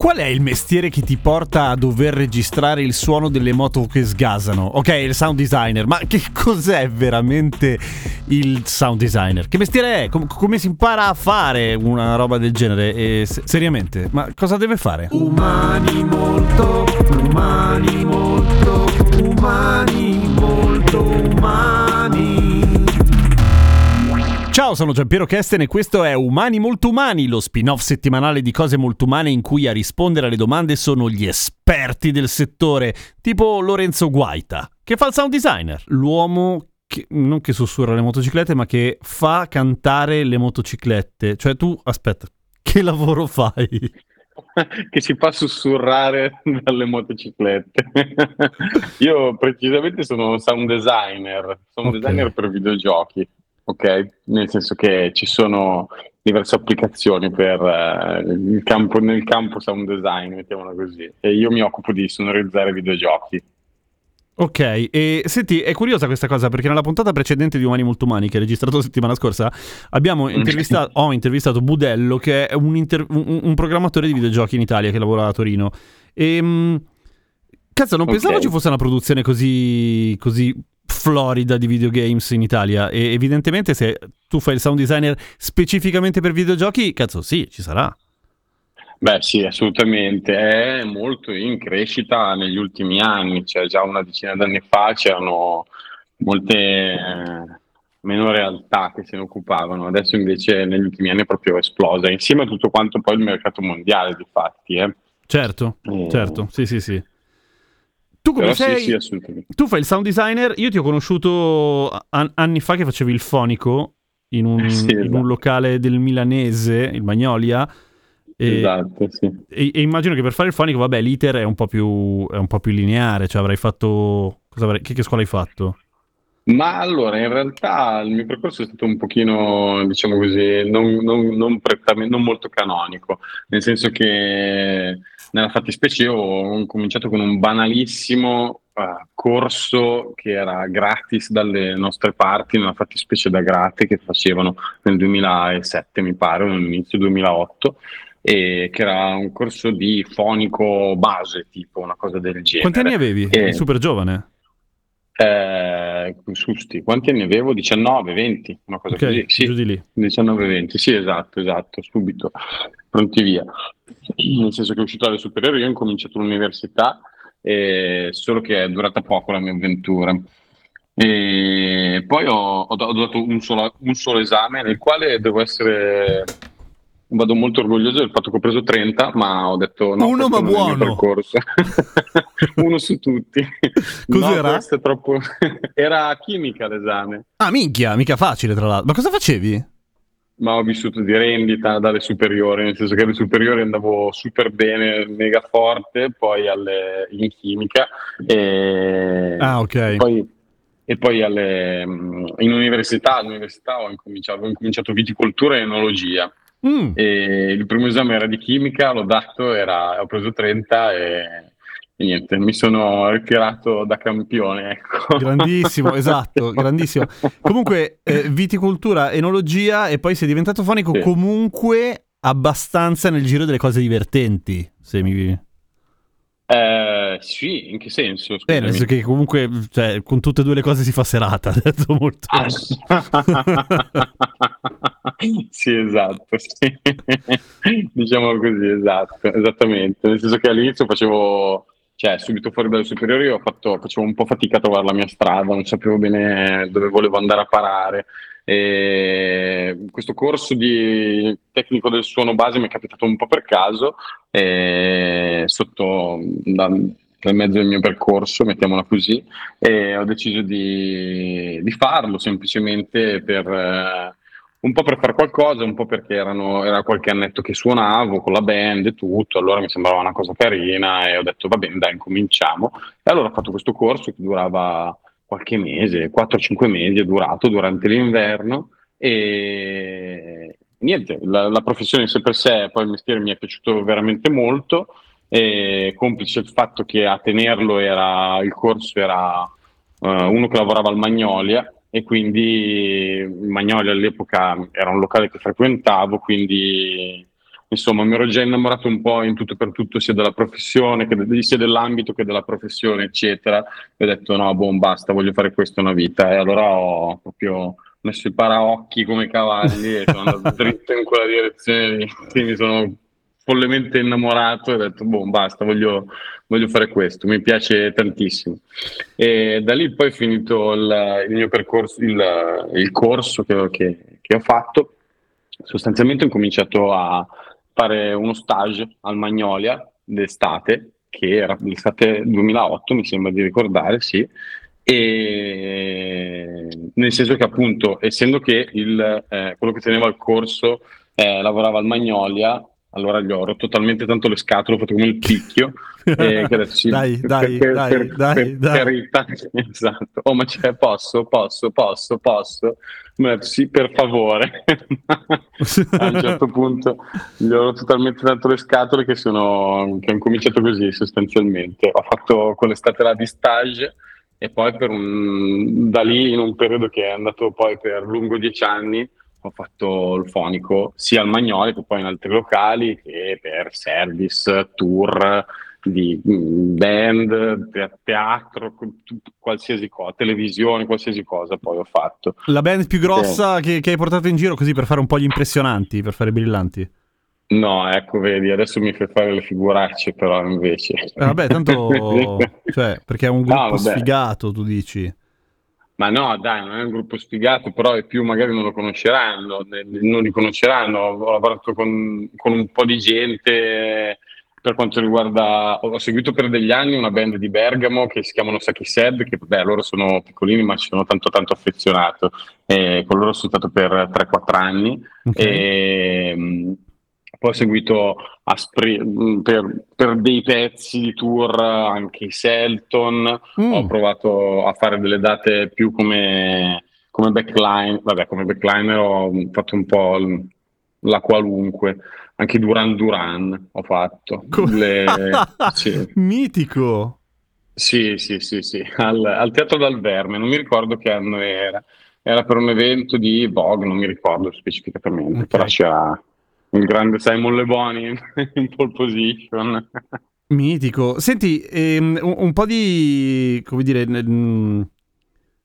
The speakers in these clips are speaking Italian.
Qual è il mestiere che ti porta a dover registrare il suono delle moto che sgasano? Ok, il sound designer, ma che cos'è veramente il sound designer? Che mestiere è? Com- come si impara a fare una roba del genere? E, se- seriamente, ma cosa deve fare? Umani molto, umani molto, umani molto umani. Ciao, sono Giampiero Kesten e questo è Umani Molto Umani, lo spin-off settimanale di cose molto umane in cui a rispondere alle domande sono gli esperti del settore, tipo Lorenzo Guaita, che fa il sound designer, l'uomo che, non che sussurra le motociclette, ma che fa cantare le motociclette. Cioè tu, aspetta, che lavoro fai? che si fa sussurrare dalle motociclette. Io precisamente sono un sound designer, sound Ok. designer per videogiochi, ok? Nel senso che ci sono diverse applicazioni per eh, il campo, nel campo sound design, mettiamola così. E io mi occupo di sonorizzare videogiochi. Ok, e senti, è curiosa questa cosa perché nella puntata precedente di Umani Molto Umani, che ho registrato la settimana scorsa, abbiamo intervistato, ho intervistato Budello, che è un, inter- un- un programmatore di videogiochi in Italia che lavora a Torino. E mh, cazzo, non Ok. pensavo ci fosse una produzione così, così florida di videogames in Italia. E evidentemente, se tu fai il sound designer specificamente per videogiochi, cazzo, sì, ci sarà. Beh, sì, assolutamente, è molto in crescita negli ultimi anni, cioè già una decina d'anni fa c'erano molte eh, meno realtà che se ne occupavano, adesso invece negli ultimi anni è proprio esplosa, insieme a tutto quanto poi il mercato mondiale di fatti, eh. Certo, Eh, certo, sì, sì, sì. Tu come Però sì, sei? sì, assolutamente. Tu fai il sound designer, io ti ho conosciuto an- anni fa che facevi il fonico in un, Sì, in un esatto. locale del milanese, il Magnolia, e, Esatto, sì. e- e immagino che per fare il fonico, vabbè, l'iter è un po' più, è un po' più lineare, cioè avrai fatto... Cosa avrai- che, che scuola hai fatto? Ma allora, in realtà il mio percorso è stato un pochino, diciamo così, non, non- non prettamente- non molto canonico, nel senso che nella fattispecie io ho cominciato con un banalissimo eh, corso che era gratis dalle nostre parti, nella fattispecie da Grate, che facevano nel 2007, mi pare, o nell'inizio 2008, e che era un corso di fonico base, tipo una cosa del genere. Quanti anni avevi? Eri super giovane. Eh, Susti, quanti anni avevo? 19, 20, una cosa Ok, così. Sì, giù di lì. 19, 20, sì, esatto, esatto, subito, pronti via. Nel senso che è uscito dalle superiori, io ho incominciato l'università, eh, solo che è durata poco la mia avventura. E poi ho, ho ho dato un solo, un solo esame nel quale devo essere, vado molto orgoglioso del fatto che ho preso 30, ma ho detto no, Uno, ma buono. Uno su tutti. Cos'era? No, troppo... Era chimica l'esame. Ah, minchia, mica facile tra l'altro. Ma cosa facevi? ma ho vissuto di rendita dalle superiori, nel senso che alle superiori andavo super bene, mega forte, poi alle, in chimica e Ah, ok. poi, e poi alle, mm, in università, all'università ho incominciato, ho incominciato viticoltura e enologia Mm. il primo esame era di chimica, l'ho dato, era, ho preso 30 e, niente, mi sono ritirato da campione. Ecco. Grandissimo, esatto, grandissimo. Comunque, eh, viticoltura, enologia e poi sei diventato fonico Sì. comunque abbastanza nel giro delle cose divertenti. Se mi... Eh, sì, in che senso? Eh, nel senso che comunque cioè, con tutte e due le cose si fa serata, detto molto. Ah, sì, esatto, sì. diciamo così, esatto, esattamente. Nel senso che all'inizio facevo, cioè subito fuori dalle superiori ho fatto, facevo un po' fatica a trovare la mia strada, non sapevo bene dove volevo andare a parare. E questo corso di tecnico del suono base mi è capitato un po' per caso, sotto, da- nel mezzo del mio percorso, mettiamola così, e ho deciso di, di farlo semplicemente per... Un po' per fare qualcosa, un po' perché erano, era qualche annetto che suonavo con la band e tutto, allora mi sembrava una cosa carina e ho detto va bene, dai, incominciamo. E allora ho fatto questo corso che durava qualche mese, 4-5 mesi è durato durante l'inverno e niente, la, la, professione in sé per sé, poi il mestiere mi è piaciuto veramente molto, e complice il fatto che a tenerlo era, il corso era uh, uno che lavorava al Magnolia e quindi Magnolia all'epoca era un locale che frequentavo, quindi insomma mi ero già innamorato un po' in tutto per tutto sia della professione, che sia dell'ambito che della professione, eccetera. E ho detto no, boh, basta, voglio fare questo una vita. E allora ho proprio messo i paraocchi come cavalli e sono andato dritto in quella direzione lì. Mi sono follemente innamorato e ho detto, boh, basta, voglio, voglio, fare questo, mi piace tantissimo. E da lì poi è finito il, il mio percorso, il, il corso che, che, che, ho fatto. Sostanzialmente ho cominciato a fare uno stage al Magnolia d'estate, che era l'estate 2008, mi sembra di ricordare, sì, e nel senso che appunto essendo che il, eh, quello che teneva il corso eh, lavorava al Magnolia allora gli ho rotto talmente tanto le scatole, ho fatto come il picchio. e che adesso dai, dai, per, dai, per, dai, per, dai. Carità, esatto. Oh, ma c'è, posso, posso, posso, posso. sì, per favore. a un certo punto gli ho rotto talmente tanto le scatole che, sono, che ho cominciato così sostanzialmente. Ho fatto quell'estate là di stage e poi per un, da lì in un periodo che è andato poi per lungo dieci anni ho fatto il fonico sia al Magnoli che poi in altri locali che per service, tour di mm, band, teatro, qualsiasi cosa, televisione, qualsiasi cosa poi ho fatto. La band più grossa che, che hai portato in giro così per fare un po' gli impressionanti, per fare brillanti? No, ecco, vedi, adesso mi fai fare le figuracce però invece. Eh, vabbè, tanto, cioè, perché è un gruppo no, sfigato, tu dici. Ma no, dai, non è un gruppo sfigato, però è più magari non lo conosceranno, non li conosceranno. Ho lavorato con, con un po' di gente per quanto riguarda, ho seguito per degli anni una band di Bergamo che si chiamano Saki Sed, che beh, loro sono piccolini ma ci sono tanto tanto affezionato, e con loro sono stato per 3-4 anni. Okay. E, poi ho seguito Spri- mm, per, per, dei pezzi di tour anche i Selton, mm. ho provato a fare delle date più come, come backline, vabbè come backliner ho fatto un po' la qualunque, anche Duran Duran ho fatto. Le... sì. Mitico! Sì, sì, sì, sì, al, al Teatro dal Verme, non mi ricordo che anno era, era per un evento di Vogue, non mi ricordo specificatamente, okay. però c'era il grande Simon Le Boni in pole position. Mitico. Senti, ehm, un, un, po' di, come dire, un,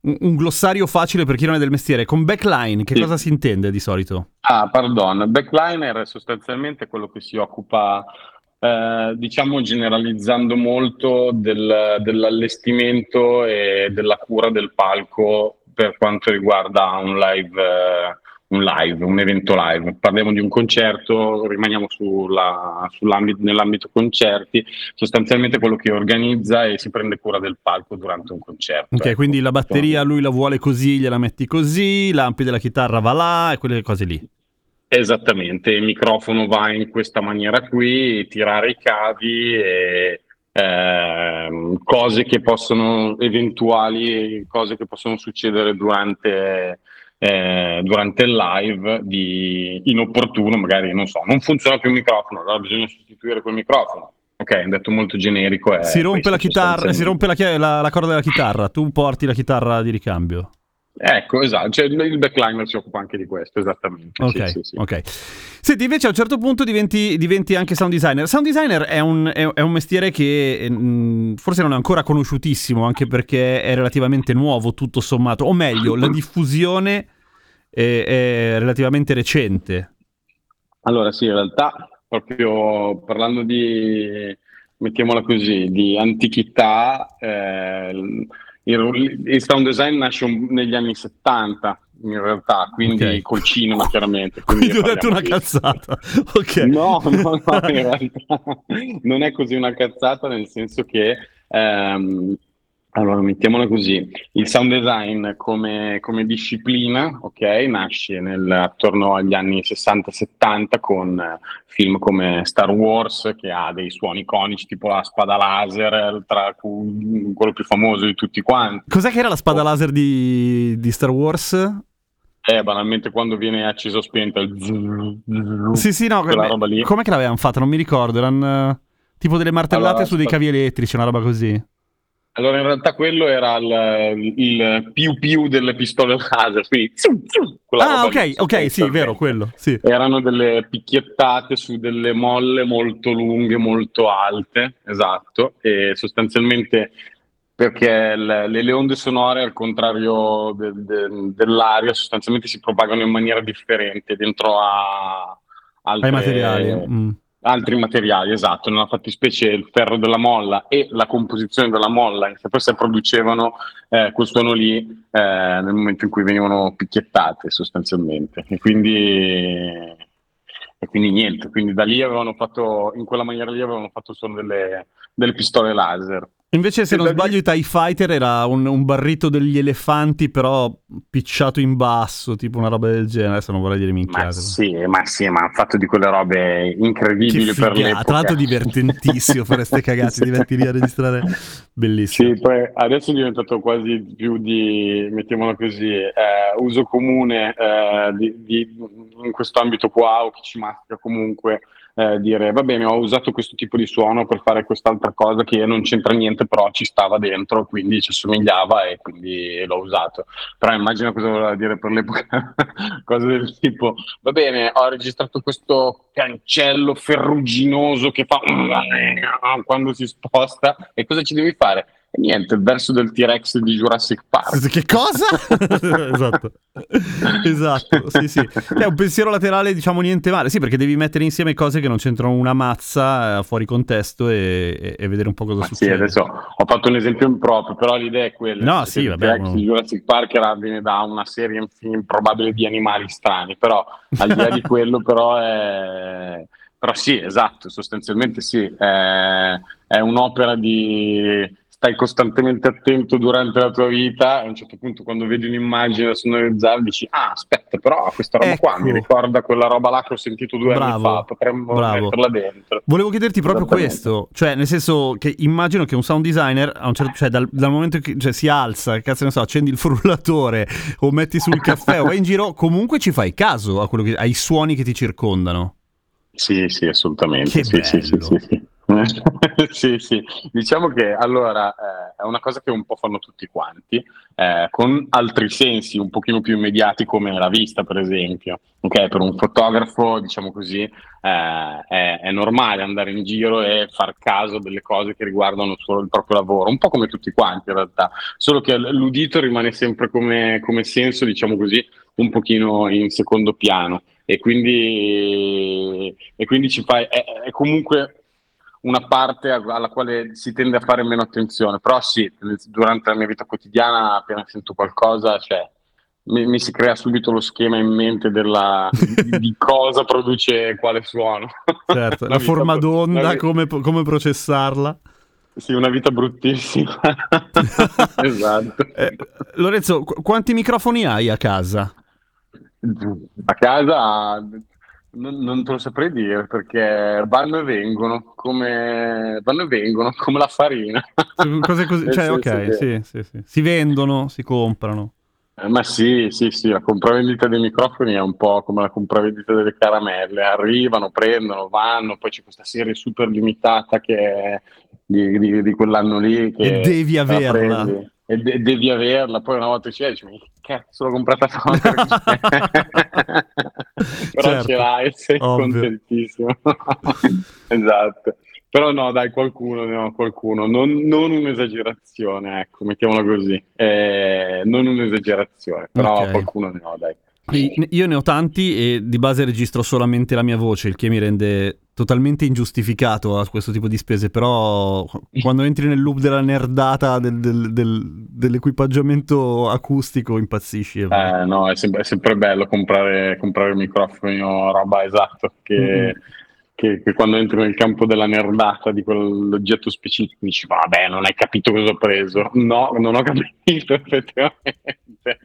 un, glossario facile per chi non è del mestiere. Con backline, che sì. cosa si intende di solito? Ah, pardon. Backliner è sostanzialmente quello che si occupa, eh, diciamo generalizzando molto, del, dell'allestimento e della cura del palco per quanto riguarda un live. Eh, un live, un evento live. Parliamo di un concerto, rimaniamo sulla, nell'ambito concerti, sostanzialmente quello che organizza e si prende cura del palco durante un concerto. Ok, ecco. quindi la batteria lui la vuole così, gliela metti così, l'ampi della chitarra va là e quelle cose lì. Esattamente, il microfono va in questa maniera qui, tirare i cavi e eh, cose che possono, eventuali cose che possono succedere durante eh, durante il live di inopportuno, magari non so, non funziona più il microfono, allora bisogna sostituire quel microfono. Ok, è detto molto generico. si rompe la chitarra, si rompe la, la, la, corda della chitarra, tu porti la chitarra di ricambio. Ecco, esatto, cioè, il backliner si occupa anche di questo, esattamente. Ok, sì, sì, sì. ok. Senti, invece a un certo punto diventi, diventi anche sound designer. Sound designer è un, è, è un mestiere che mh, mm, forse non è ancora conosciutissimo, anche perché è relativamente nuovo tutto sommato, o meglio, la diffusione è, è relativamente recente. Allora sì, in realtà proprio parlando di, mettiamola così, di antichità, eh, il, il, sound design nasce un, negli anni 70 in realtà, quindi okay. col cinema chiaramente. Quindi, quindi ho detto una di... cazzata. Okay. No, no, no, in realtà non è così una cazzata nel senso che ehm, allora, mettiamola così, il sound design come, come disciplina, ok, nasce nel, attorno agli anni 60-70 con eh, film come Star Wars che ha dei suoni iconici tipo la spada laser, tra cui quello più famoso di tutti quanti. Cos'è che era la spada laser di, di Star Wars? Eh, banalmente quando viene acceso o spento il zzz, zzz, Sì, sì, no, quella roba lì. com'è che l'avevano fatta? Non mi ricordo, erano eh, tipo delle martellate Allora, su dei cavi elettrici, una roba così. Allora, in realtà quello era il, il più più delle pistole laser, quindi ziu, ziu, quella Ah, ok, ok, sì, vero, quello, sì. Erano delle picchiettate su delle molle molto lunghe, molto alte, esatto, e sostanzialmente perché le, le onde sonore, al contrario de- de- dell'aria, sostanzialmente si propagano in maniera differente dentro a altre- Ai materiali. mm. Altri materiali, esatto, nella fattispecie il ferro della molla e la composizione della molla per sé producevano eh, quel suono lì eh, nel momento in cui venivano picchiettate sostanzialmente e quindi, e quindi niente, quindi da lì avevano fatto, in quella maniera lì avevano fatto il suono delle, delle pistole laser. Invece, se non lì- sbaglio, i TIE Fighter era un, un barrito degli elefanti, però picciato in basso, tipo una roba del genere. Adesso non vorrei dire Ma minchiate. sì, ma sì, ma hanno fatto di quelle robe Che incredibili per figata, l'epoca. tra l'altro divertentissimo fare ste cagate, Sì. ti metti lì a registrare. Bellissimo. Sì, poi adesso è diventato quasi più di, mettiamola così, eh, uso comune eh, di, di- in questo ambito qua o chi ci mastica comunque eh, dire va bene ho usato questo tipo di suono per fare quest'altra cosa che non c'entra niente però ci stava dentro quindi ci assomigliava e quindi l'ho usato. Però immagino cosa voleva dire per l'epoca, cose del tipo va bene ho registrato questo cancello ferruginoso che fa quando si sposta e cosa ci devi fare? Niente, il verso del T-Rex di Jurassic Park. Che cosa? esatto. esatto, sì, sì. È un pensiero laterale, diciamo, niente male. Sì, perché devi mettere insieme cose che non c'entrano una mazza eh, fuori contesto e, e- vedere un po' cosa Ma sì, succede. adesso ho fatto un esempio improprio, però l'idea è quella. No, Perché sì, il vabbè, T-Rex uno- di Jurassic Park era, viene da una serie improbabile di animali strani, però al di là di quello, però è... Però sì, esatto, sostanzialmente sì, è, è un'opera di... Stai costantemente attento durante la tua vita a un certo punto quando vedi un'immagine da sonorizzare dici ah aspetta però questa roba qua Ecco. mi ricorda quella roba là che ho sentito due Bravo, anni fa, potremmo bravo. metterla dentro. Volevo chiederti proprio questo, cioè nel senso che immagino che un sound designer, a un certo, cioè dal, dal momento che cioè, si alza, cazzo ne so, accendi il frullatore o metti sul caffè o vai in giro, comunque ci fai caso a quello che- ai suoni che ti circondano. Sì, sì, assolutamente. Che sì, sì, sì, sì, sì. Sì. Diciamo che allora eh, è una cosa che un po' fanno tutti quanti, eh, con altri sensi un pochino più immediati come la vista, per esempio. Ok, per un fotografo, diciamo così, eh, è, è normale andare in giro e far caso delle cose che riguardano solo il proprio lavoro, un po' come tutti quanti in realtà, solo che l'udito rimane sempre come, come senso, diciamo così, un pochino in secondo piano e quindi, e quindi ci fai, è, è comunque una parte alla quale si tende a fare meno attenzione, però sì, durante la mia vita quotidiana appena sento qualcosa, cioè, mi, mi si crea subito lo schema in mente della, di, di cosa produce quale suono. Certo, la, vita forma d'onda, vi- come, come processarla. Sì, una vita bruttissima. esatto. Eh, Lorenzo, qu- quanti microfoni hai a casa? A casa non, non te lo saprei dire perché vanno e vengono come, vanno e vengono come la farina. Cose così, cioè, ok, che- sì, sì, sì. Si vendono, si comprano. Eh, Ma sì, sì, sì, la compravendita dei microfoni è un po' come la compravendita delle caramelle, arrivano, prendono, vanno, poi c'è questa serie super limitata che è di, di- di quell'anno lì che E devi averla. E de- devi averla, poi una volta ci dici, ma che cazzo l'ho comprata fa? Però Certo, ce l'hai sei ovvio. contentissimo. esatto. Però no, dai, qualcuno, no, qualcuno. Non, non un'esagerazione, ecco, mettiamola così. Eh, non un'esagerazione, però Ok. qualcuno ne ho, dai. Io ne ho tanti e di base registro solamente la mia voce, il che mi rende totalmente ingiustificato a questo tipo di spese, però quando entri nel loop della nerdata del- del- del- dell'equipaggiamento acustico impazzisci. Eh, no, è sempre, è sempre bello comprare, comprare microfoni o roba esatto, che, che, che, quando entri nel campo della nerdata di quell'oggetto specifico dici vabbè non hai capito cosa ho preso. No non ho capito effettivamente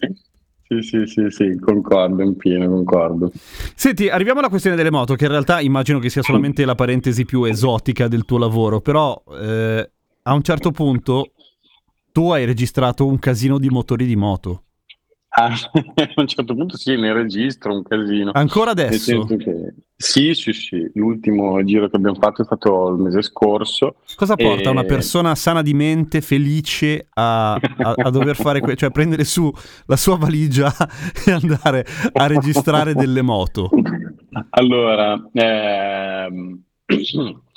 sì, sì, sì, sì, concordo, in pieno, concordo. Senti, arriviamo alla questione delle moto, che in realtà immagino che sia solamente la parentesi più esotica del tuo lavoro, però eh, a un certo punto tu hai registrato un casino di motori di moto. Ah, a un certo punto sì, ne registro un casino. Ancora adesso? Che... Sì, sì, sì. L'ultimo giro che abbiamo fatto è stato il mese scorso. Cosa porta e... una persona sana di mente, felice, a, a, a dover fare, que- cioè prendere su la sua valigia e andare a registrare delle moto? Allora, ehm...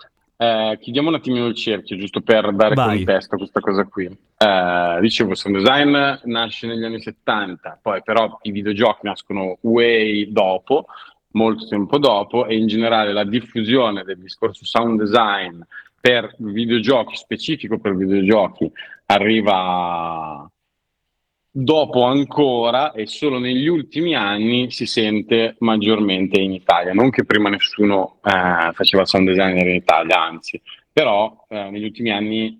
Eh, chiudiamo un attimino il cerchio, giusto per dare Vai. contesto a questa cosa qui. Eh, dicevo, sound design nasce negli anni 70, poi però i videogiochi nascono way dopo, molto tempo dopo, e in generale la diffusione del discorso sound design per videogiochi, specifico per videogiochi, arriva dopo ancora e solo negli ultimi anni si sente maggiormente in Italia. Non che prima nessuno eh, faceva sound designer in Italia, anzi, però eh, negli ultimi anni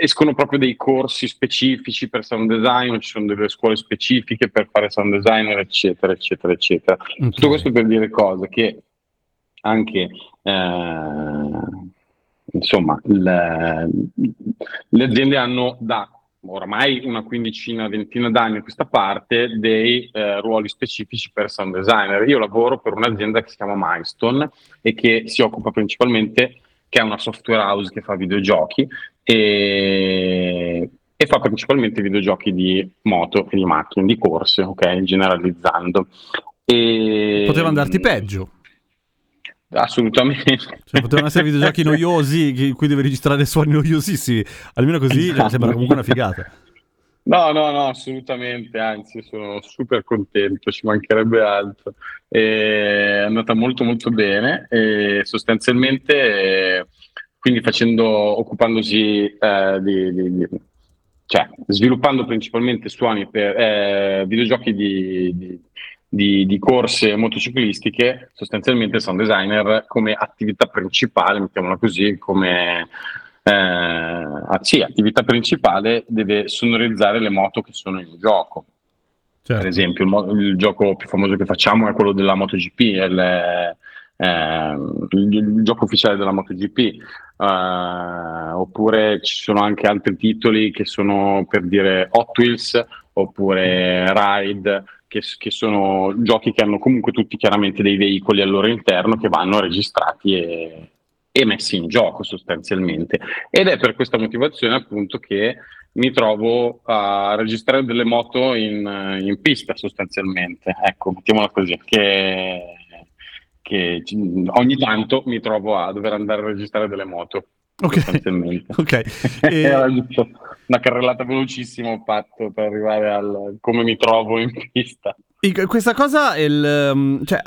escono proprio dei corsi specifici per sound design, ci sono delle scuole specifiche per fare sound designer, eccetera, eccetera, eccetera. Okay. Tutto questo per dire cose che anche eh, insomma le, le aziende hanno da ormai una quindicina, ventina d'anni a questa parte dei eh, ruoli specifici per sound designer. Io lavoro per un'azienda che si chiama Milestone e che si occupa principalmente, che è una software house che fa videogiochi e, e fa principalmente videogiochi di moto e di macchine, di corse, ok? Generalizzando. E... Poteva andarti peggio. Assolutamente. Cioè, potevano essere videogiochi noiosi in cui devi registrare suoni noiosissimi. Almeno così esatto. sembra comunque una figata. No, no, no, assolutamente, anzi sono super contento, ci mancherebbe altro. È andata molto molto bene e sostanzialmente, quindi facendo, occupandosi eh, di, di, di, cioè sviluppando principalmente suoni per eh, videogiochi di, di di, corse motociclistiche, sostanzialmente il sound designer come attività principale, mettiamola così, come eh, ah, sì, attività principale deve sonorizzare le moto che sono in gioco. Certo. Per esempio, il, mo- il, gioco più famoso che facciamo è quello della MotoGP, il, eh, il, il gioco ufficiale della MotoGP. Uh, oppure ci sono anche altri titoli che sono per dire Hot Wheels oppure Ride che, che, sono giochi che hanno comunque tutti chiaramente dei veicoli al loro interno che vanno registrati e, e messi in gioco sostanzialmente. Ed è per questa motivazione appunto che mi trovo a registrare delle moto in, in pista sostanzialmente, ecco, mettiamola così, che, che ogni tanto mi trovo a dover andare a registrare delle moto. Ok, okay. E... Era giusto una carrellata velocissima ho fatto per arrivare al come mi trovo in pista. Questa cosa è il, um, cioè,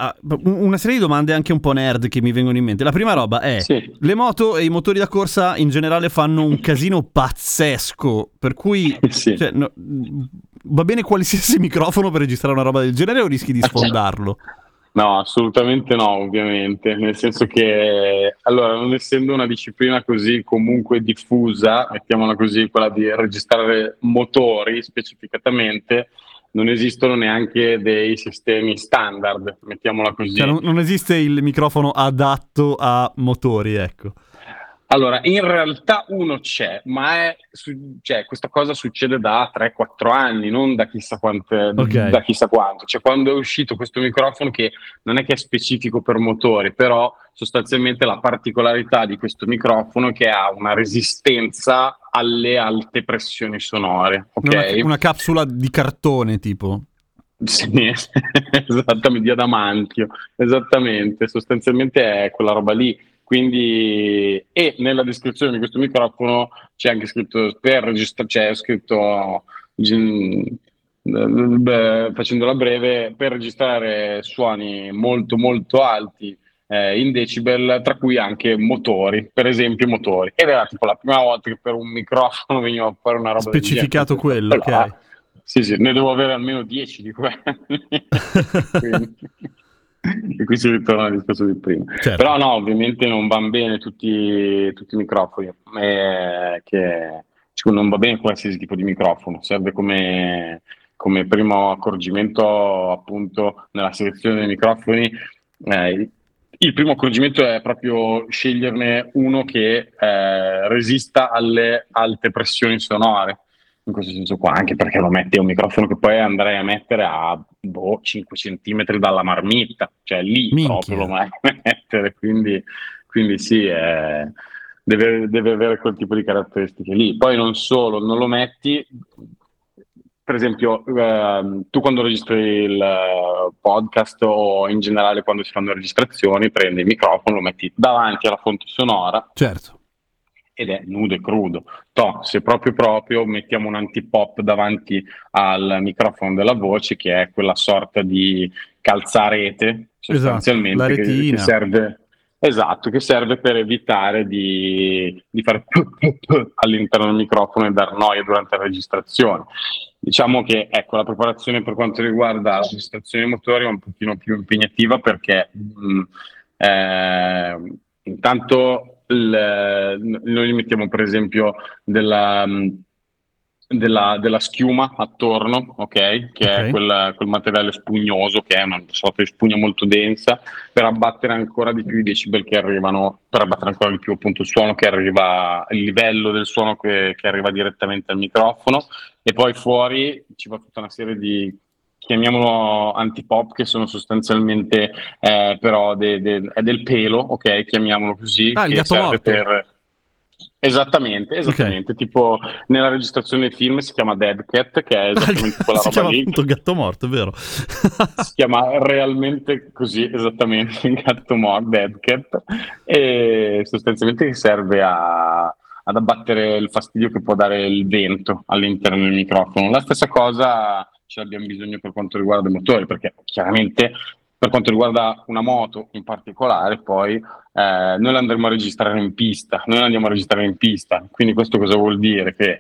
una serie di domande anche un po' nerd che mi vengono in mente. La prima roba è: sì. le moto e i motori da corsa in generale fanno un casino pazzesco. Per cui sì. cioè, no, va bene qualsiasi microfono per registrare una roba del genere o rischi di sfondarlo? No, assolutamente no, ovviamente, nel senso che, allora, non essendo una disciplina così comunque diffusa, mettiamola così, quella di registrare motori specificatamente, non esistono neanche dei sistemi standard, mettiamola così. Cioè, non, non esiste il microfono adatto a motori, ecco. Allora, in realtà uno c'è, ma è, cioè, questa cosa succede da 3-4 anni, non da chissà, quante, okay. da chissà quanto. Cioè, quando è uscito questo microfono, che non è che è specifico per motori, però sostanzialmente la particolarità di questo microfono è che ha una resistenza alle alte pressioni sonore. Okay? Una, una capsula di cartone, tipo. Sì, esattamente, di adamantio, esattamente, sostanzialmente è quella roba lì quindi, e nella descrizione di questo microfono c'è anche scritto per registrare, c'è scritto beh, facendola breve, per registrare suoni molto molto alti eh, in decibel, tra cui anche motori, per esempio motori. Ed era tipo la prima volta che per un microfono veniva a fare una roba Specificato quello, ok. Ah, sì, sì, ne devo avere almeno 10 di quelli. e qui si ritorna al discorso di prima. Certo. Però no, ovviamente non vanno bene tutti, tutti i microfoni, eh, che cioè, non va bene qualsiasi tipo di microfono, serve come, come primo accorgimento appunto nella selezione dei microfoni. Eh, il primo accorgimento è proprio sceglierne uno che eh, resista alle alte pressioni sonore, in questo senso qua, anche perché lo metti a un microfono che poi andrei a mettere a boh, 5 cm dalla marmitta, cioè lì Minchia. proprio lo vai a mettere, quindi, quindi sì, eh, deve, deve avere quel tipo di caratteristiche lì. Poi non solo, non lo metti, per esempio, ehm, tu quando registri il eh, podcast o in generale quando si fanno registrazioni, prendi il microfono, lo metti davanti alla fonte sonora Certo. Ed è nudo e crudo. To, se proprio proprio mettiamo un antipop davanti al microfono della voce, che è quella sorta di calzarete, sostanzialmente, la che- che, serve... Esatto, che serve per evitare di, di fare all'interno del microfono e dar noia durante la registrazione. Diciamo che ecco, la preparazione per quanto riguarda la registrazione dei motori è un pochino più impegnativa perché mh, eh, intanto il- noi mettiamo per esempio della, della, della schiuma attorno, ok? Che Ok. è quel, quel materiale spugnoso che è una sorta di spugna molto densa per abbattere ancora di più i decibel che arrivano, per abbattere ancora di più appunto il suono che arriva, il livello del suono che, che arriva direttamente al microfono e poi fuori ci va tutta una serie di chiamiamolo antipop che sono sostanzialmente eh, però de- de- è del pelo, ok? Chiamiamolo così, Ah, il che gatto serve morto. per Esattamente, esattamente. Tipo nella registrazione del film si chiama Dead Cat, che è esattamente quella si roba chiama lì. appunto gatto morto, è vero? Si chiama realmente così, esattamente, gatto morto, Dead Cat, e sostanzialmente serve a, ad abbattere il fastidio che può dare il vento all'interno del microfono. La stessa cosa ce l'abbiamo bisogno per quanto riguarda i motori, perché chiaramente per quanto riguarda una moto in particolare, poi eh, noi la andremo a registrare in pista, noi la andiamo a registrare in pista, quindi questo cosa vuol dire? Che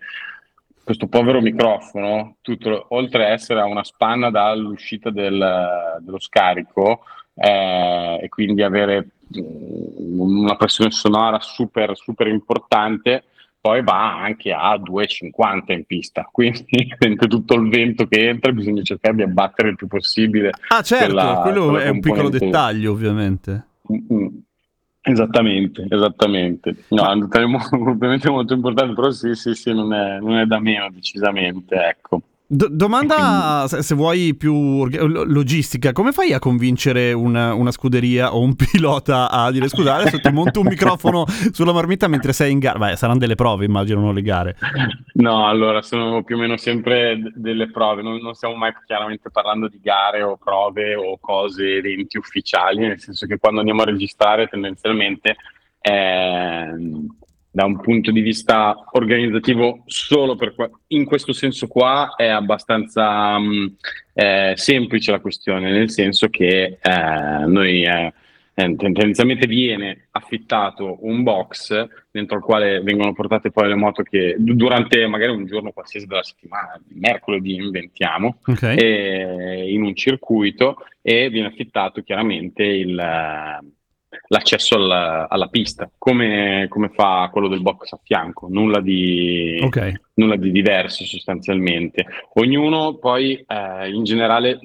questo povero microfono, tutto, oltre a essere a una spanna dall'uscita del- dello scarico eh, e quindi avere mm, una pressione sonora super, super importante, poi va anche a 2,50 in pista, quindi sente tutto il vento che entra bisogna cercare di abbattere il più possibile. Ah, certo, quella- quello quella è un piccolo dettaglio, ovviamente. Mm, mm. Esattamente, esattamente. No, è un dettaglio ovviamente molto importante, però sì, sì, sì, non è, non è da meno decisamente, ecco. Do- domanda, se, se vuoi, più logistica. Come fai a convincere una, una scuderia o un pilota a dire scusate, adesso ti monto un microfono sulla marmita mentre sei in gara? Beh, saranno delle prove, immagino, non le gare. No, allora sono più o meno sempre d- delle prove, non, non stiamo mai chiaramente parlando di gare o prove o cose, eventi ufficiali, nel senso che quando andiamo a registrare tendenzialmente ehm, da un punto di vista organizzativo solo per qua- in questo senso qua è abbastanza mh, eh, semplice la questione, nel senso che eh, noi eh, tendenzialmente viene affittato un box dentro il quale vengono portate poi le moto che du- durante magari un giorno qualsiasi della settimana, mercoledì inventiamo, Ok. e- in un circuito e viene affittato chiaramente il, l'accesso al- alla pista, come, come fa quello del box a fianco, nulla di, Ok. nulla di diverso sostanzialmente. Ognuno poi eh, in generale,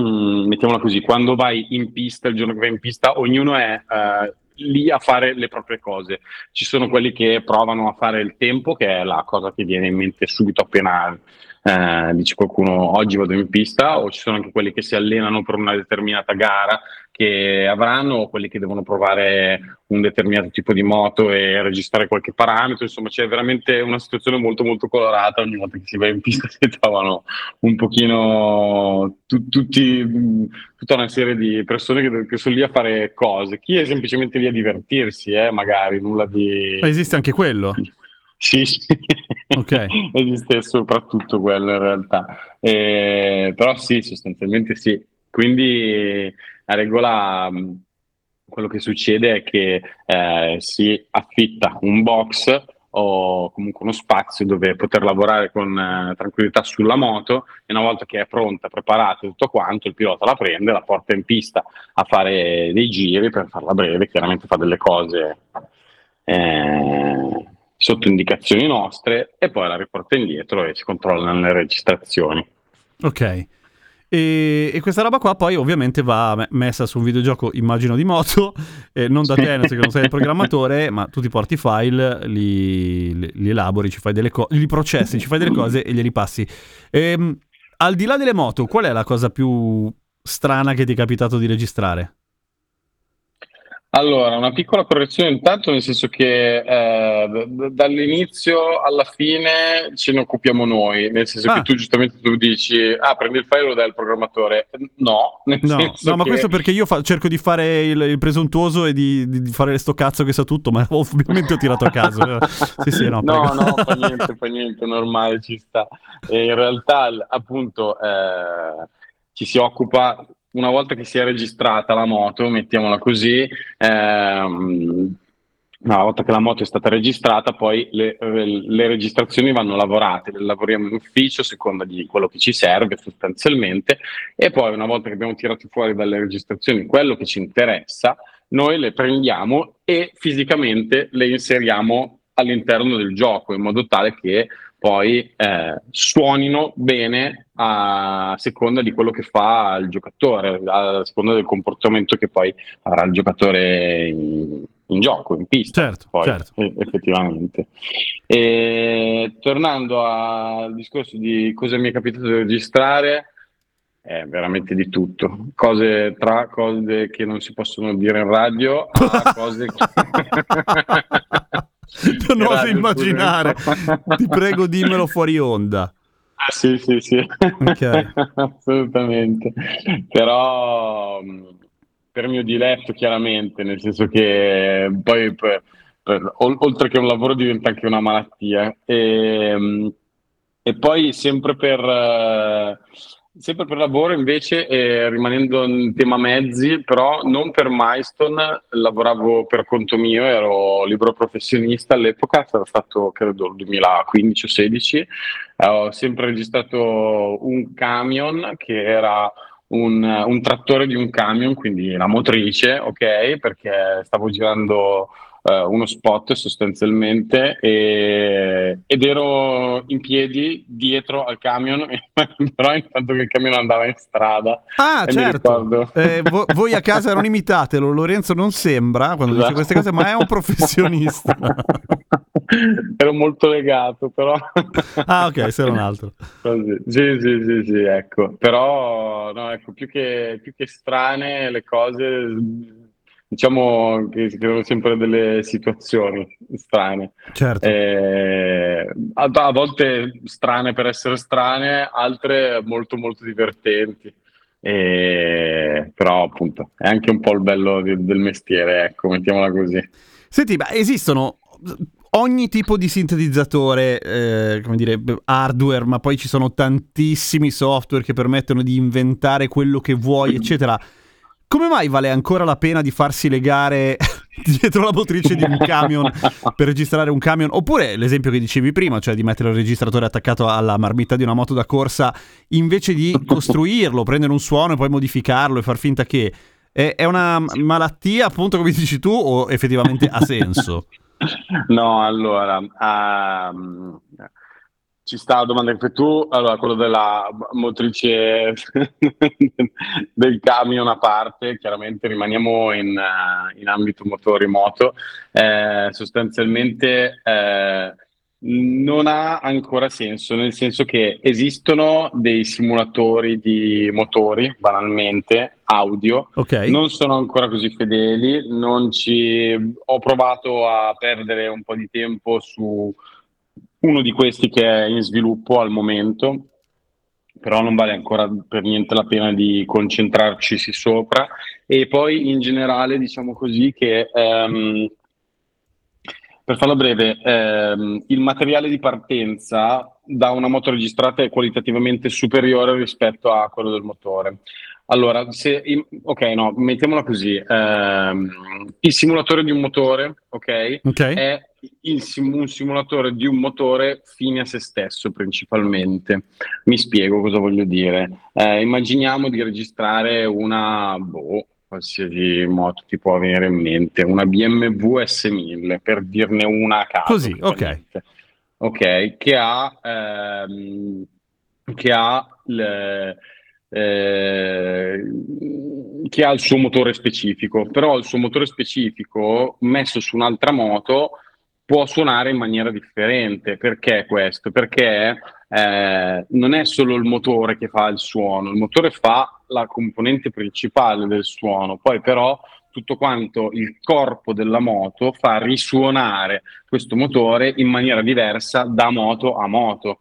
mm, mettiamola così, quando vai in pista, il giorno che vai in pista, ognuno è eh, lì a fare le proprie cose. Ci sono quelli che provano a fare il tempo, che è la cosa che viene in mente subito appena eh, dice qualcuno oggi vado in pista, o ci sono anche quelli che si allenano per una determinata gara che avranno, o quelli che devono provare un determinato tipo di moto e registrare qualche parametro, insomma c'è veramente una situazione molto molto colorata ogni volta che si va in pista si trovano un pochino tu- tutti, mh, tutta una serie di persone che, che sono lì a fare cose, chi è semplicemente lì a divertirsi, eh, magari nulla di... Ma esiste anche quello? Sì, sì. Ok. esiste soprattutto quello in realtà, Eh, però sì, sostanzialmente sì. Quindi a regola mh, quello che succede è che eh, si affitta un box ho comunque uno spazio dove poter lavorare con eh, tranquillità sulla moto e una volta che è pronta, preparata tutto quanto, il pilota la prende, la porta in pista a fare dei giri per farla breve, chiaramente fa delle cose eh, sotto indicazioni nostre e poi la riporta indietro e si controllano le registrazioni. Ok. E, e, questa roba qua poi ovviamente va messa su un videogioco, immagino di moto, eh, non da te, che non sei il programmatore, ma tu ti porti i file, li, li, li elabori, ci fai delle cose, li processi, ci fai delle cose e glieli passi. E, ehm, al di là delle moto, qual è la cosa più strana che ti è capitato di registrare? Allora, una piccola correzione intanto, nel senso che eh, d- dall'inizio alla fine ce ne occupiamo noi, nel senso ah. che tu giustamente tu dici, ah, prendi il file e lo dai al programmatore. No, no, no ma questo perché io fa- cerco di fare il, il presuntuoso e di, di, fare sto cazzo che sa tutto, ma ovviamente ho tirato a caso. sì, sì, no, no, no, fa niente, fa niente, normale, ci sta. E in realtà, appunto, eh, ci si occupa una volta che si è registrata la moto, mettiamola così, ehm, una volta che la moto è stata registrata, poi le, le, registrazioni vanno lavorate, le lavoriamo in ufficio a seconda di quello che ci serve sostanzialmente e poi una volta che abbiamo tirato fuori dalle registrazioni quello che ci interessa, noi le prendiamo e fisicamente le inseriamo all'interno del gioco in modo tale che poi eh, suonino bene a seconda di quello che fa il giocatore, a seconda del comportamento che poi avrà il giocatore in, in gioco, in pista. Certo, poi, certo. effettivamente. E, tornando al discorso di cosa mi è capitato di registrare, è veramente di tutto, cose tra cose che non si possono dire in radio a cose che... non oso immaginare. Ti prego, dimmelo fuori onda. Ah, sì, sì, sì. Okay. Assolutamente. Però per mio diletto, chiaramente, nel senso che poi per, per, oltre che un lavoro diventa anche una malattia. E, e poi sempre per... Sempre per lavoro invece, eh, rimanendo in tema mezzi, però non per Milestone, lavoravo per conto mio, ero libero professionista. All'epoca, sarà stato credo il 2015 o 2016, eh, ho sempre registrato un camion che era un, un trattore di un camion, quindi la motrice, ok, perché stavo girando uh, uno spot sostanzialmente e, ed ero in piedi dietro al camion, però intanto che il camion andava in strada. Ah, certo. Eh, vo- voi a casa non imitatelo, Lorenzo non sembra quando esatto. dice queste cose, ma è un professionista. ero molto legato, però. ah, ok, sei un altro. Sì, sì, sì, sì, ecco. Però, no, ecco, più che, più che strane le cose diciamo che si creano sempre delle situazioni strane. Certo. Eh, a, a, volte strane per essere strane, altre molto molto divertenti. Eh, però appunto è anche un po' il bello di, del mestiere, ecco, mettiamola così. Senti, ma esistono ogni tipo di sintetizzatore, eh, come dire, hardware, ma poi ci sono tantissimi software che permettono di inventare quello che vuoi, eccetera. Come mai vale ancora la pena di farsi legare dietro la motrice di un camion per registrare un camion? Oppure l'esempio che dicevi prima, cioè di mettere il registratore attaccato alla marmitta di una moto da corsa, invece di costruirlo, prendere un suono e poi modificarlo e far finta che... È, una malattia, appunto, come dici tu, o effettivamente ha senso? No, allora... Um ci sta la domanda che fai tu, allora quello della motrice del camion a parte, chiaramente rimaniamo in, uh, in ambito motori moto, eh, sostanzialmente eh, non ha ancora senso, nel senso che esistono dei simulatori di motori, banalmente, audio, okay. non sono ancora così fedeli, ci... ho provato a perdere un po' di tempo su uno di questi che è in sviluppo al momento, però non vale ancora per niente la pena di concentrarci sopra. E poi in generale diciamo così che, um, per farlo breve, um, il materiale di partenza da una moto registrata è qualitativamente superiore rispetto a quello del motore. Allora, se, ok, no, mettiamola così. Um, il simulatore di un motore, ok, okay. è sim- un simulatore di un motore fine a se stesso principalmente. Mi spiego cosa voglio dire. Eh, immaginiamo di registrare una, boh, qualsiasi moto ti può venire in mente, una BMW S1000 per dirne una a caso. Così, ok. Ok, che ha, ehm, che ha le- eh, che ha il suo motore specifico, però il suo motore specifico messo su un'altra moto può suonare in maniera differente. Perché questo? Perché eh, non è solo il motore che fa il suono, il motore fa la componente principale del suono, poi però tutto quanto il corpo della moto fa risuonare questo motore in maniera diversa da moto a moto.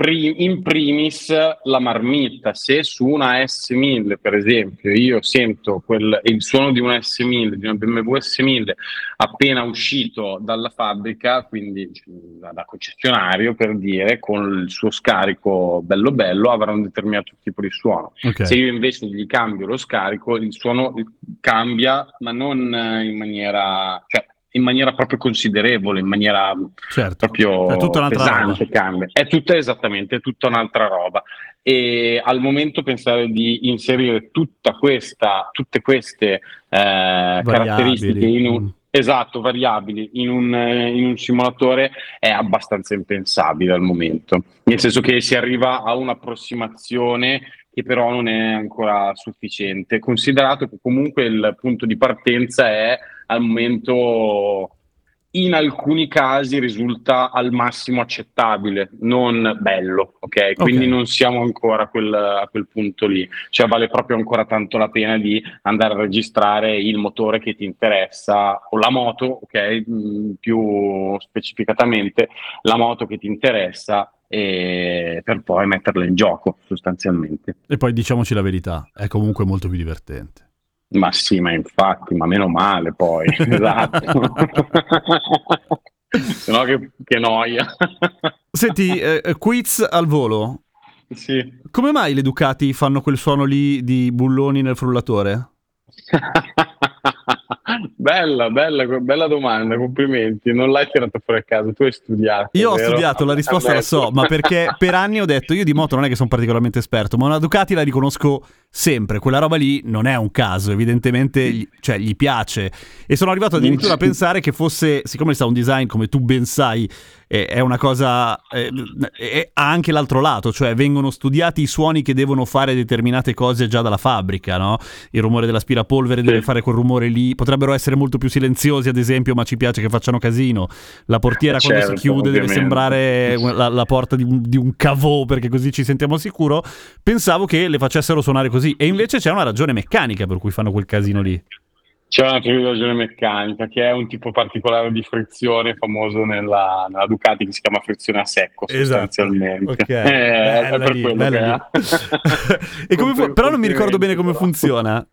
Pri- in primis la marmitta, se su una S1000 per esempio io sento quel- il suono di una S1000, di una BMW S1000 appena uscito dalla fabbrica, quindi da, da concessionario per dire, con il suo scarico bello bello avrà un determinato tipo di suono. Ok. Se io invece gli cambio lo scarico, il suono cambia, ma non in maniera, cioè in maniera proprio considerevole, in maniera Certo. proprio È tutta pesante cambia. È tutta esattamente, è tutta un'altra roba. E al momento pensare di inserire tutta questa, tutte queste eh, caratteristiche in un, Mm. esatto, variabili in un, eh, in un simulatore è abbastanza impensabile al momento. Nel senso che si arriva a un'approssimazione che però non è ancora sufficiente, considerato che comunque il punto di partenza è al momento in alcuni casi risulta al massimo accettabile, non bello, ok? Quindi Ok. non siamo ancora a quel, a quel punto lì, cioè vale proprio ancora tanto la pena di andare a registrare il motore che ti interessa o la moto, ok? Mm, Più specificatamente la moto che ti interessa e per poi metterla in gioco sostanzialmente. E poi diciamoci la verità, è comunque molto più divertente. Ma sì, ma infatti, ma meno male poi, esatto. Se no che, che noia. Senti, eh, eh, quiz al volo. Sì. Come mai le Ducati fanno quel suono lì di bulloni nel frullatore? bella, bella, bella domanda, complimenti. Non l'hai tirato fuori a caso, tu hai studiato. Io ho vero? studiato, la risposta la so, ma perché per anni ho detto, io di moto non è che sono particolarmente esperto, ma una Ducati la riconosco sempre, quella roba lì non è un caso, evidentemente gli, cioè, gli piace. E sono arrivato addirittura a pensare che fosse, siccome il sound design, come tu ben sai, è una cosa, ha anche l'altro lato, cioè vengono studiati i suoni che devono fare determinate cose già dalla fabbrica, no? Il rumore dell'aspirapolvere deve Sì. fare quel rumore lì, potrebbero essere molto più silenziosi ad esempio, ma ci piace che facciano casino. La portiera quando Certo, si chiude deve ovviamente. sembrare una- la, la porta di un, di un cavò perché così ci sentiamo sicuro. Pensavo che le facessero suonare così e invece c'è una ragione meccanica per cui fanno quel casino lì. C'è una ragione meccanica che è un tipo particolare di frizione famoso nella, nella Ducati che si chiama frizione a secco Esatto. sostanzialmente. Ok. Eh, è per lì, quello che lì. è. Fu- però non mi ricordo bene come funziona.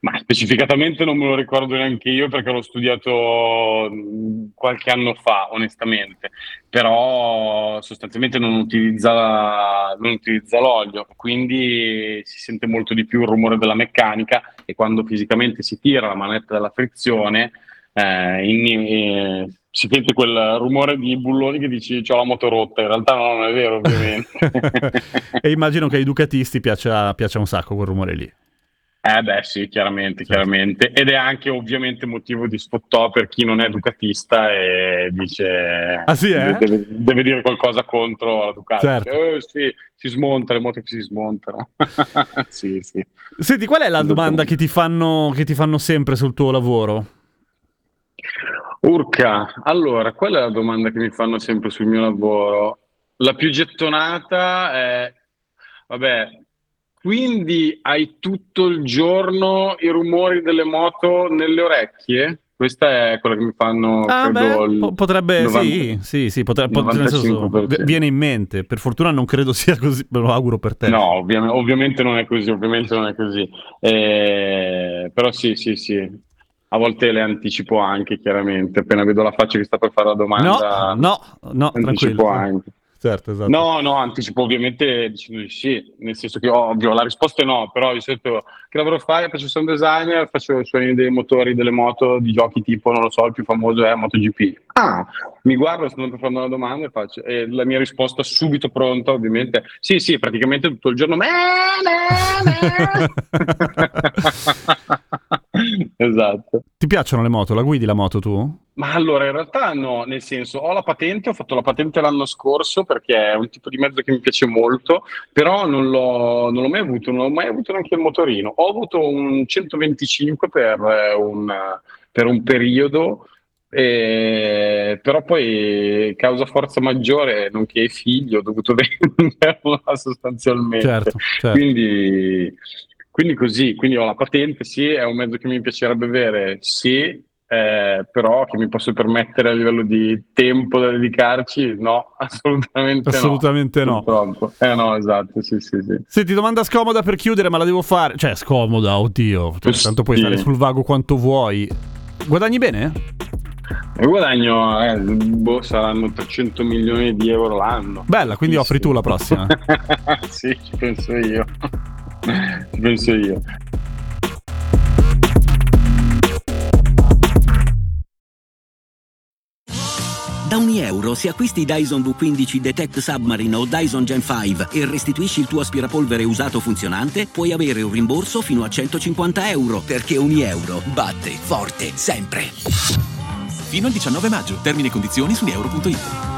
Ma specificatamente non me lo ricordo neanche io perché l'ho studiato mh, qualche anno fa, onestamente. Però sostanzialmente non utilizza, non utilizza l'olio, quindi si sente molto di più il rumore della meccanica e quando fisicamente si tira la manetta della frizione eh, in- eh, si sente quel rumore di bulloni che dici c'ho la moto rotta. In realtà no, non è vero, ovviamente. e immagino che ai Ducatisti piaccia, piaccia un sacco quel rumore lì. Eh beh sì, chiaramente, chiaramente. Ed è anche ovviamente motivo di sfottò per chi non è ducatista e dice... Ah, sì, eh? deve, deve dire qualcosa contro la Ducati. Certo. Eh, sì, si smonta, le moto che si smontano. sì, sì. Senti, qual è la domanda che ti fanno, che ti fanno sempre sul tuo lavoro? Urca, allora, qual è la domanda che mi fanno sempre sul mio lavoro? La più gettonata è, vabbè, quindi hai tutto il giorno i rumori delle moto nelle orecchie? Questa è quella che mi fanno, Ah, credo, beh, potrebbe, 90 sì, sì, sì, potre- pot- nel senso, 95%. v- viene in mente. Per fortuna non credo sia così, me lo auguro per te. No, ovvia- ovviamente non è così, ovviamente non è così. Eh, però sì, sì, sì. A volte le anticipo anche, chiaramente. Appena vedo la faccia che sta per fare la domanda, no, no, no, anticipo anche. Certo, esatto. No, no, anticipo ovviamente dicendo di sì, nel senso che ovvio, la risposta è no, però di solito che lavoro fai? Faccio sound designer, faccio suoni dei motori delle moto di giochi tipo, non lo so, il più famoso è MotoGP. Ah, mi guardo, sto per fare una domanda e faccio, e la mia risposta subito pronta, ovviamente. Sì, sì, praticamente tutto il giorno. Esatto. Ti piacciono le moto? La guidi la moto tu? Ma allora, in realtà no, nel senso, ho la patente, ho fatto la patente l'anno scorso perché è un tipo di mezzo che mi piace molto, però non l'ho, non l'ho mai avuto, non ho mai avuto neanche il motorino. Ho avuto un 125 per un, per un periodo eh, però poi causa forza maggiore, nonché ai figli, ho dovuto venderla sostanzialmente. Certo, certo. Quindi, quindi così, quindi ho la patente, sì, è un mezzo che mi piacerebbe avere, sì, eh, però che mi posso permettere a livello di tempo da dedicarci, no, assolutamente, assolutamente no. no. Eh no, esatto, sì, sì, sì. Senti, domanda scomoda per chiudere, ma la devo fare. Cioè, scomoda, oddio. Cioè, tanto puoi stare sul vago quanto vuoi. Guadagni bene? Il guadagno eh, boh, saranno 300 milioni di euro l'anno. Bella, quindi sì, offri sì. tu la prossima. sì, ci penso io. ci penso io. Da ogni euro, se acquisti Dyson V15 Detect Submarine o Dyson Gen 5 e restituisci il tuo aspirapolvere usato funzionante, puoi avere un rimborso fino a 150 euro, perché ogni euro batte forte sempre. Fino al 19 maggio. Termini e condizioni su euro.it.